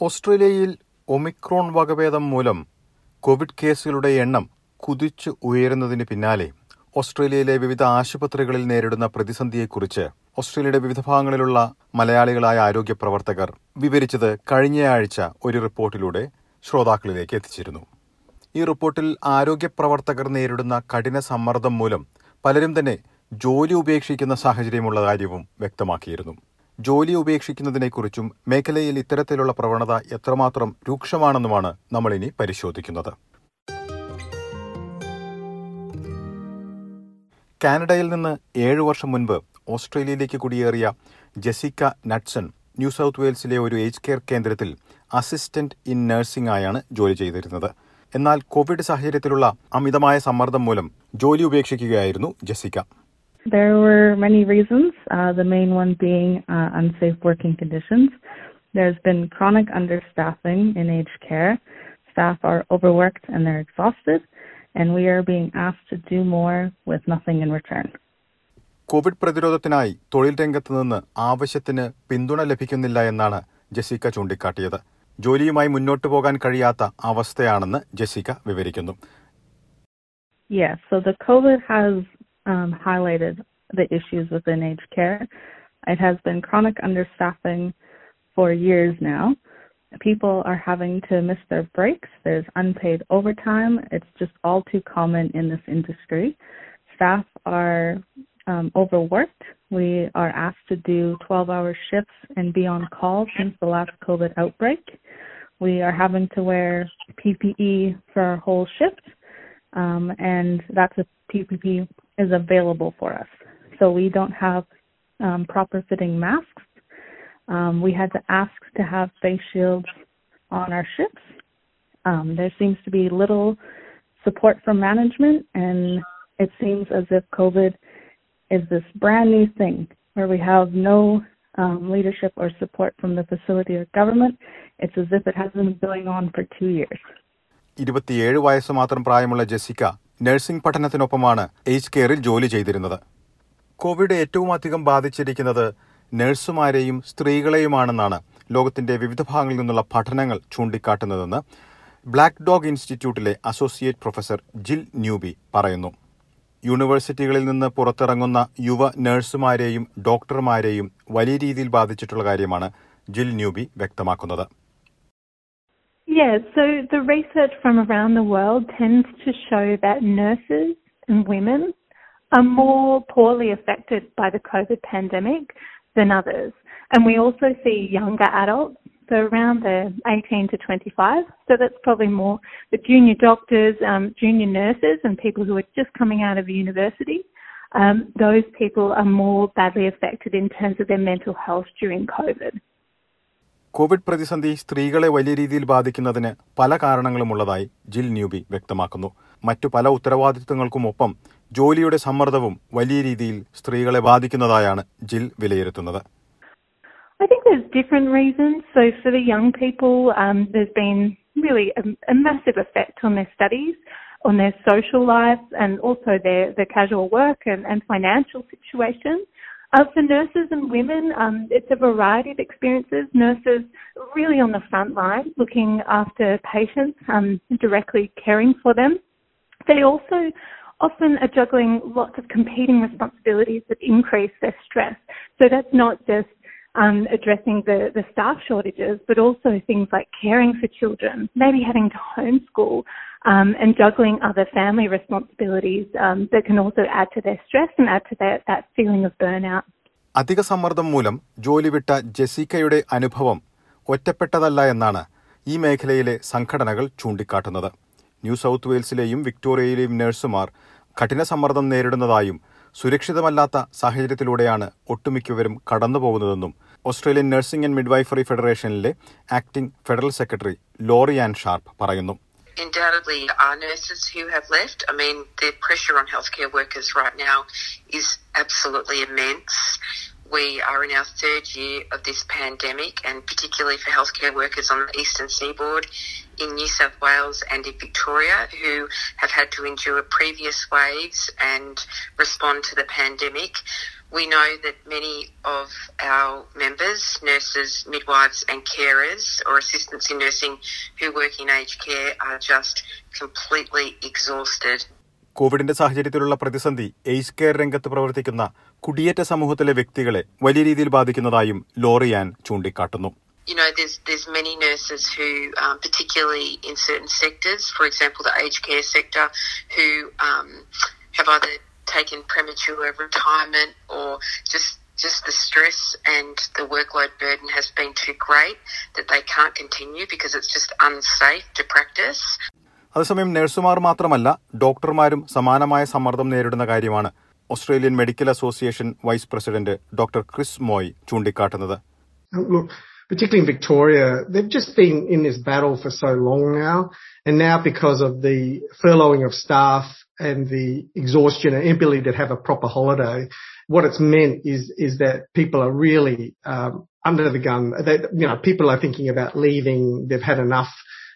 ഓസ്ട്രേലിയയിൽ ഒമിക്രോൺ വകഭേദം മൂലം കോവിഡ് കേസുകളുടെ എണ്ണം കുതിച്ചു ഉയരുന്നതിന് പിന്നാലെ ഓസ്ട്രേലിയയിലെ വിവിധ ആശുപത്രികളിൽ നേരിടുന്ന പ്രതിസന്ധിയെക്കുറിച്ച് ഓസ്ട്രേലിയയുടെ വിവിധ ഭാഗങ്ങളിലുള്ള മലയാളികളായ ആരോഗ്യ പ്രവർത്തകർ വിവരിച്ചത് കഴിഞ്ഞയാഴ്ച ഒരു റിപ്പോർട്ടിലൂടെ ശ്രോതാക്കളിലേക്ക് എത്തിച്ചിരുന്നു. ഈ റിപ്പോർട്ടിൽ ആരോഗ്യ പ്രവർത്തകർ നേരിടുന്ന കഠിന സമ്മർദ്ദം മൂലം പലരും തന്നെ ജോലി ഉപേക്ഷിക്കുന്ന സാഹചര്യമുള്ള കാര്യവും വ്യക്തമാക്കിയിരുന്നു. ജോലി ഉപേക്ഷിക്കുന്നതിനെക്കുറിച്ചും മേഖലയിൽ ഇത്തരത്തിലുള്ള പ്രവണത എത്രമാത്രം രൂക്ഷമാണെന്നുമാണ് നമ്മളിനി പരിശോധിക്കുന്നത്. കാനഡയിൽ നിന്ന് ഏഴു വർഷം മുൻപ് ഓസ്ട്രേലിയയിലേക്ക് കുടിയേറിയ ജെസിക്ക നട്സൺ ന്യൂ സൗത്ത് വെയിൽസിലെ ഒരു ഏജ് കെയർ കേന്ദ്രത്തിൽ അസിസ്റ്റന്റ് ഇൻ നഴ്സിംഗ് ആയാണ് ജോലി ചെയ്തിരുന്നത്. എന്നാൽ കോവിഡ് സാഹചര്യത്തിലുള്ള അമിതമായ സമ്മർദ്ദം മൂലം ജോലി ഉപേക്ഷിക്കുകയായിരുന്നു Jessica There were many reasons, uh, the main one being uh, unsafe working conditions. There's been chronic understaffing in aged care. Staff are overworked and they're exhausted, and we are being asked to do more with nothing in return. COVID പ്രതിരോധത്തിനായി തൊഴിൽ രംഗത്ത് നിന്ന് ആവശ്യത്തിന് പിന്തുണ ലഭിക്കുന്നില്ല എന്നാണ് Jessica ചൂണ്ടിക്കാട്ടിയത് ജോലിയുമായി മുന്നോട്ട് പോകാൻ കഴിയാത്ത അവസ്ഥയാണെന്ന് ജെസിക്ക വിവരിക്കുന്നു Yes, so the COVID has um, highlighted the issues within aged care. It has been chronic understaffing for years now. People are having to miss their breaks. There's unpaid overtime. It's just all too common in this industry. Staff are um, overworked. We are asked to do 12 hour shifts and be on call since the last COVID outbreak. We are having to wear PPE for our whole shift, um, and that's a PPE is available for us. So we don't have um, proper fitting masks. Um, we had to ask to have face shields on our ships. Um, there seems to be little support from management, and it seems as if COVID is this brand new thing where we have no um, leadership or support from the facility or government. It's as if it has been going on for two years. ഇരുപത്തിയേഴ് വയസ്സ് മാത്രം പ്രായമുള്ള Jessica nursing പഠനത്തിനൊപ്പമാണ് age കെയറിൽ ജോലി ചെയ്തിരുന്നത്. Covid ഏറ്റവും അധികം ബാധിച്ചിരിക്കുന്നത് നഴ്സുമാരെയും സ്ത്രീകളെയുമാണെന്നാണ് ലോകത്തിന്റെ വിവിധ ഭാഗങ്ങളിൽ നിന്നുള്ള പഠനങ്ങൾ ചൂണ്ടിക്കാട്ടുന്നതെന്ന് ബ്ലാക്ക് ഡോഗ് ഇൻസ്റ്റിറ്റ്യൂട്ടിലെ അസോസിയേറ്റ് പ്രൊഫസർ ജിൽ ന്യൂബി പറയുന്നു. യൂണിവേഴ്സിറ്റികളിൽ നിന്ന് പുറത്തിറങ്ങുന്ന യുവ നഴ്സുമാരെയും ഡോക്ടർമാരെയും വലിയ രീതിയിൽ ബാധിച്ചിട്ടുള്ള കാര്യമാണ് ജിൽ ന്യൂബി വ്യക്തമാക്കുന്നത്. Yeah, so the research from around the world tends to show that nurses and women are more poorly affected by the COVID pandemic than others. And we also see younger adults, so around the 18 to 25. So that's probably more the junior doctors, um, junior nurses, and people who are just coming out of university. Um, those people are more badly affected in terms of their mental health during COVID. Covid പ്രതിസന്ധി സ്ത്രീകളെ വലിയ രീതിയിൽ ബാധിക്കുന്നതിന് പല കാരണങ്ങളുമുള്ളതായി ജിൽ newbie വ്യക്തമാക്കുന്നു മറ്റു പല ഉത്തരവാദിത്തങ്ങൾക്കുമൊപ്പം ജോലിയുടെ സമ്മർദ്ദവും വലിയ രീതിയിൽ സ്ത്രീകളെ ബാധിക്കുന്നതായാണ് ജിൽ വിലയിരുത്തുന്നത് I think there's different reasons. So for the young people, um, there's been really a, a massive effect on their studies, on their social lives, and also their, their casual work and, and financial situation. Uh, for nurses and women, um, it's a variety of experiences. Nurses really on the front line, looking after patients, um, directly caring for them. They also often are juggling lots of competing responsibilities that increase their stress. So that's not just um, addressing the, the staff shortages, but also things like caring for children, maybe having to homeschool, um, and juggling other family responsibilities um, that can also add to their stress and add to their, that feeling of burnout. അധിക സമ്മർദ്ദം മൂലം ജോലി വിട്ട ജെസിക്കയുടെ അനുഭവം ഒറ്റപ്പെട്ടതല്ല എന്നാണ് ഈ മേഖലയിലെ സംഘടനകൾ ചൂണ്ടിക്കാട്ടുന്നത് ന്യൂ സൗത്ത് വെയിൽസിലെയും വിക്ടോറിയയിലെയും നഴ്സുമാർ കഠിന സമ്മർദ്ദം നേരിടുന്നതായും സുരക്ഷിതമല്ലാത്ത സാഹചര്യത്തിലൂടെയാണ് ഒട്ടുമിക്കവരും കടന്നുപോകുന്നതെന്നും Australian nursing and midwifery ഫെഡറേഷനിലെ acting federal secretary Lori Anne Sharp പറയുന്നു undoubtedly are nurses who have left. I mean, the pressure on healthcare workers right now is absolutely immense. We are in our third year of this pandemic, and particularly for healthcare workers on the eastern seaboard in New South Wales and in Victoria who have had to endure previous waves and respond to the pandemic. We know that many of our members, nurses, midwives, and carers or assistants in nursing who work in aged care are just completely exhausted. കോവിഡിന്റെ സാഹചര്യത്തിലുള്ള പ്രതിസന്ധി ace care രംഗത്ത് പ്രവർത്തിക്കുന്ന കുടിയേറ്റ സമൂഹത്തിലെ വ്യക്തികളെ വലിയ രീതിയിൽ ബാധിക്കുന്നതായും ലോറിയാൻ ചൂണ്ടിക്കാട്ടുന്നു You know, there's there's many nurses who, um, particularly in certain sectors, for example, the aged care sector, who um, have either taken premature retirement or just just the stress and the workload burden has been too great that they can't continue because it's just unsafe to practice. അതേസമയം നഴ്സുമാർ മാത്രമല്ല ഡോക്ടർമാരും സമാനമായ സമ്മർദ്ദം നേരിടുന്ന കാര്യമാണ് Australian medical association vice president doctor Chris Moy ചൂണ്ടിക്കാട്ടുന്നത് particularly in Victoria, they've just been in this battle for so long now. And now because of the furloughing of staff and the exhaustion and inability to have a proper holiday, what it's meant is, is that people are really, um, under the gun. They, you know, people are thinking about leaving. They've had enough.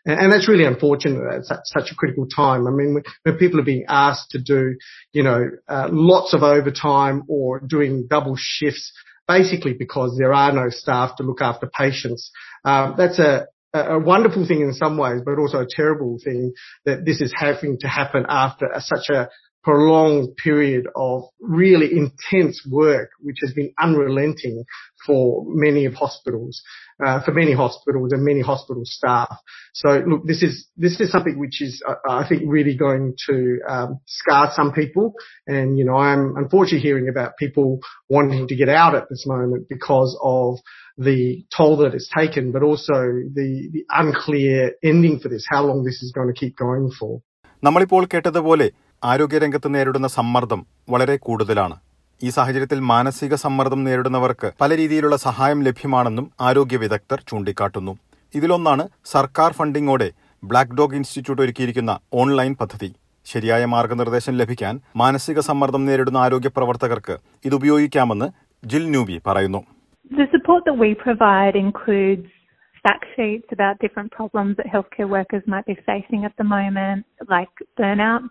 And, that's really unfortunate at such, such a critical time. I mean, when people are being asked to do, you know, uh, lots of overtime or doing double shifts, basically because there are no staff to look after patients. Um, that's a, a wonderful thing in some ways, but also a terrible thing that this is having to happen after a, such a prolonged period of really intense work, which has been unrelenting for many of hospitals, uh, for many hospitals and many hospital staff. So look, this is, this is something which is, uh, I think really going to, um, scar some people. And, you know, I'm unfortunately hearing about people wanting to get out at this moment because of the toll that it's taken, but also the, the unclear ending for this, how long this is going to keep going for. നമ്മളിപ്പോൾ കേട്ടതുപോലെ ആരോഗ്യരംഗത്ത് നേരിടുന്ന സമ്മർദ്ദം വളരെ കൂടുതലാണ്. ഈ സാഹചര്യത്തിൽ മാനസിക സമ്മർദ്ദം നേരിടുന്നവർക്ക് പല രീതിയിലുള്ള സഹായം ലഭ്യമാണെന്നും ആരോഗ്യ വിദഗ്ധർ ചൂണ്ടിക്കാട്ടുന്നു. ഇതിലൊന്നാണ് സർക്കാർ ഫണ്ടിങ്ങോടെ ബ്ലാക്ക് ഡോഗ് ഇൻസ്റ്റിറ്റ്യൂട്ട് ഒരുക്കിയിരിക്കുന്ന ഓൺലൈൻ പദ്ധതി. ശരിയായ മാർഗനിർദ്ദേശം ലഭിക്കാൻ മാനസിക സമ്മർദ്ദം നേരിടുന്ന ആരോഗ്യ പ്രവർത്തകർക്ക് ഇത് ഉപയോഗിക്കാമെന്ന് ജിൽ ന്യൂബി പറയുന്നു. Fact sheets about different problems that healthcare workers might be facing at the moment, like burnout,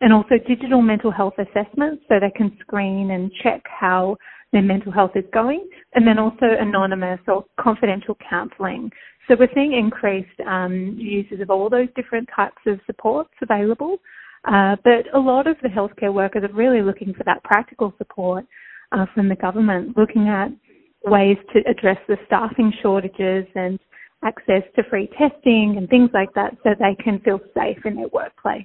and also digital mental health assessments so they can screen and check how their mental health is going, and then also anonymous or confidential counselling. So we're seeing increased um, uses of all those different types of supports available, uh, but a lot of the healthcare workers are really looking for that practical support uh, from the government, looking at ways to address the staffing shortages and access to free testing and things like that so they can feel safe in their workplace.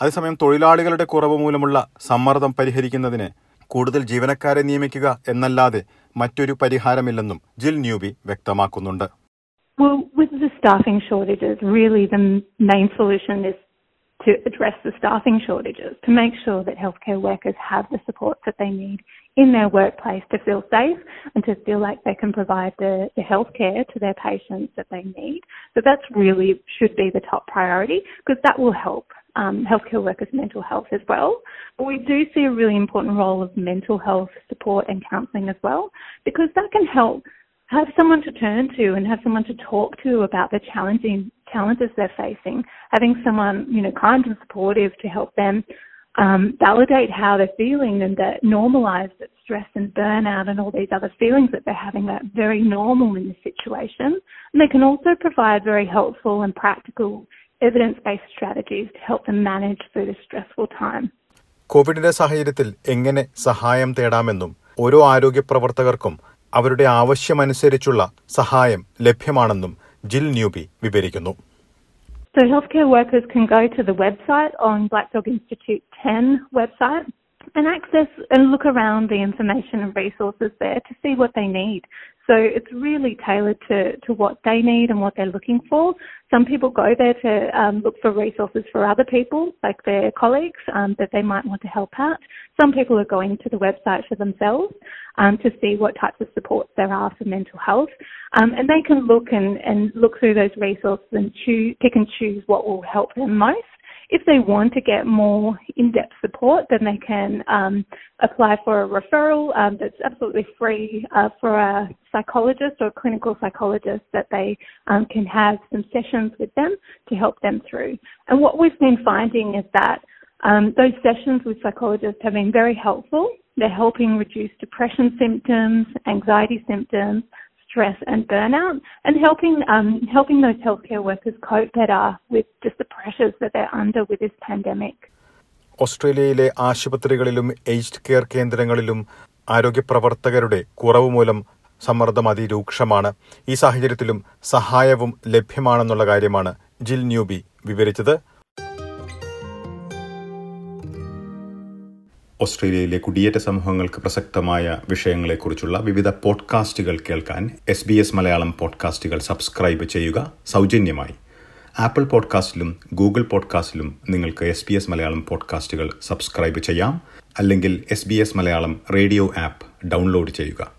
അതേസമയം തൊഴിലാളികളുടെ കുറവ് മൂലമുള്ള സമ്മർദ്ദം പരിഹരിക്കുന്നതിന് കൂടുതൽ ജീവനക്കാരെ നിയമിക്കുക എന്നല്ലാതെ മറ്റൊരു പരിഹാരമില്ലെന്നും ജിൽ ന്യൂബി വ്യക്തമാക്കുന്നുണ്ട് Well, with the staffing shortages, really the main solution is to address the staffing shortages, to make sure that healthcare workers have the support that they need in their workplace to feel safe and to feel like they can provide the, the healthcare to their patients that they need. So that's really should be the top priority because that will help um, healthcare workers' mental health as well. But we do see a really important role of mental health support and counselling as well because that can help have someone to turn to and have someone to talk to about the challenging challenges they're facing. Having someone, you know, kind and supportive to help them um, validate how they're feeling and that normalize that stress and burnout and all these other feelings that they're having that very normal in this situation. And they can also provide very helpful and practical evidence-based strategies to help them manage through this stressful time. കോവിഡിന്റെ സാഹചര്യത്തിൽ എങ്ങനെ സഹായം തേടാമെന്നും ഓരോ ആരോഗ്യ പ്രവർത്തകർക്കും അവരുടെ ആവശ്യമനുസരിച്ചുള്ള സഹായം ലഭ്യമാണെന്നും ജിൽ newbie വിവരിക്കുന്നു So healthcare workers can go to the website on Black Dog Institute 10 website and access and look around the information and resources there to see what they need. So it's really tailored to, to what they need and what they're looking for. Some people go there to um, look for resources for other people, like their colleagues, um, that they might want to help out. Some people are going to the website for themselves um, to see what types of supports there are for mental health. Um, and they can look and, and look through those resources and choose, pick and choose what will help them most. If they want to get more in-depth support, then they can um, apply for a referral um, that's absolutely free uh, for a psychologist or a clinical psychologist that they um, can have some sessions with them to help them through. And what we've been finding is that um, those sessions with psychologists have been very helpful They're helping reduce depression symptoms, anxiety symptoms, stress and burnout, and helping um, helping those healthcare workers cope better with just the pressures that they're under with this pandemic. ഓസ്ട്രേലിയയിലെ ആശുപത്രികളിലും aged care കേന്ദ്രങ്ങളിലും ആരോഗ്യപ്രവർത്തകരുടെ കുറവ് മൂലം സമ്മർദ്ദം അതിരൂക്ഷമാണ് ഈ സാഹചര്യത്തിലും സഹായവും ലഭ്യമാണെന്നുള്ള കാര്യമാണ് ജിൽ ന്യൂബി വിവരിച്ചത് ഓസ്ട്രേലിയയിലെ കുടിയേറ്റ സമൂഹങ്ങൾക്ക് പ്രസക്തമായ വിഷയങ്ങളെക്കുറിച്ചുള്ള വിവിധ പോഡ്കാസ്റ്റുകൾ കേൾക്കാൻ എസ് ബി എസ് മലയാളം പോഡ്കാസ്റ്റുകൾ സബ്സ്ക്രൈബ് ചെയ്യുക സൗജന്യമായി. ആപ്പിൾ പോഡ്കാസ്റ്റിലും ഗൂഗിൾ പോഡ്കാസ്റ്റിലും നിങ്ങൾക്ക് എസ് ബി എസ് മലയാളം പോഡ്കാസ്റ്റുകൾ സബ്സ്ക്രൈബ് ചെയ്യാം. അല്ലെങ്കിൽ S B S Malayalam radio app download ചെയ്യുക.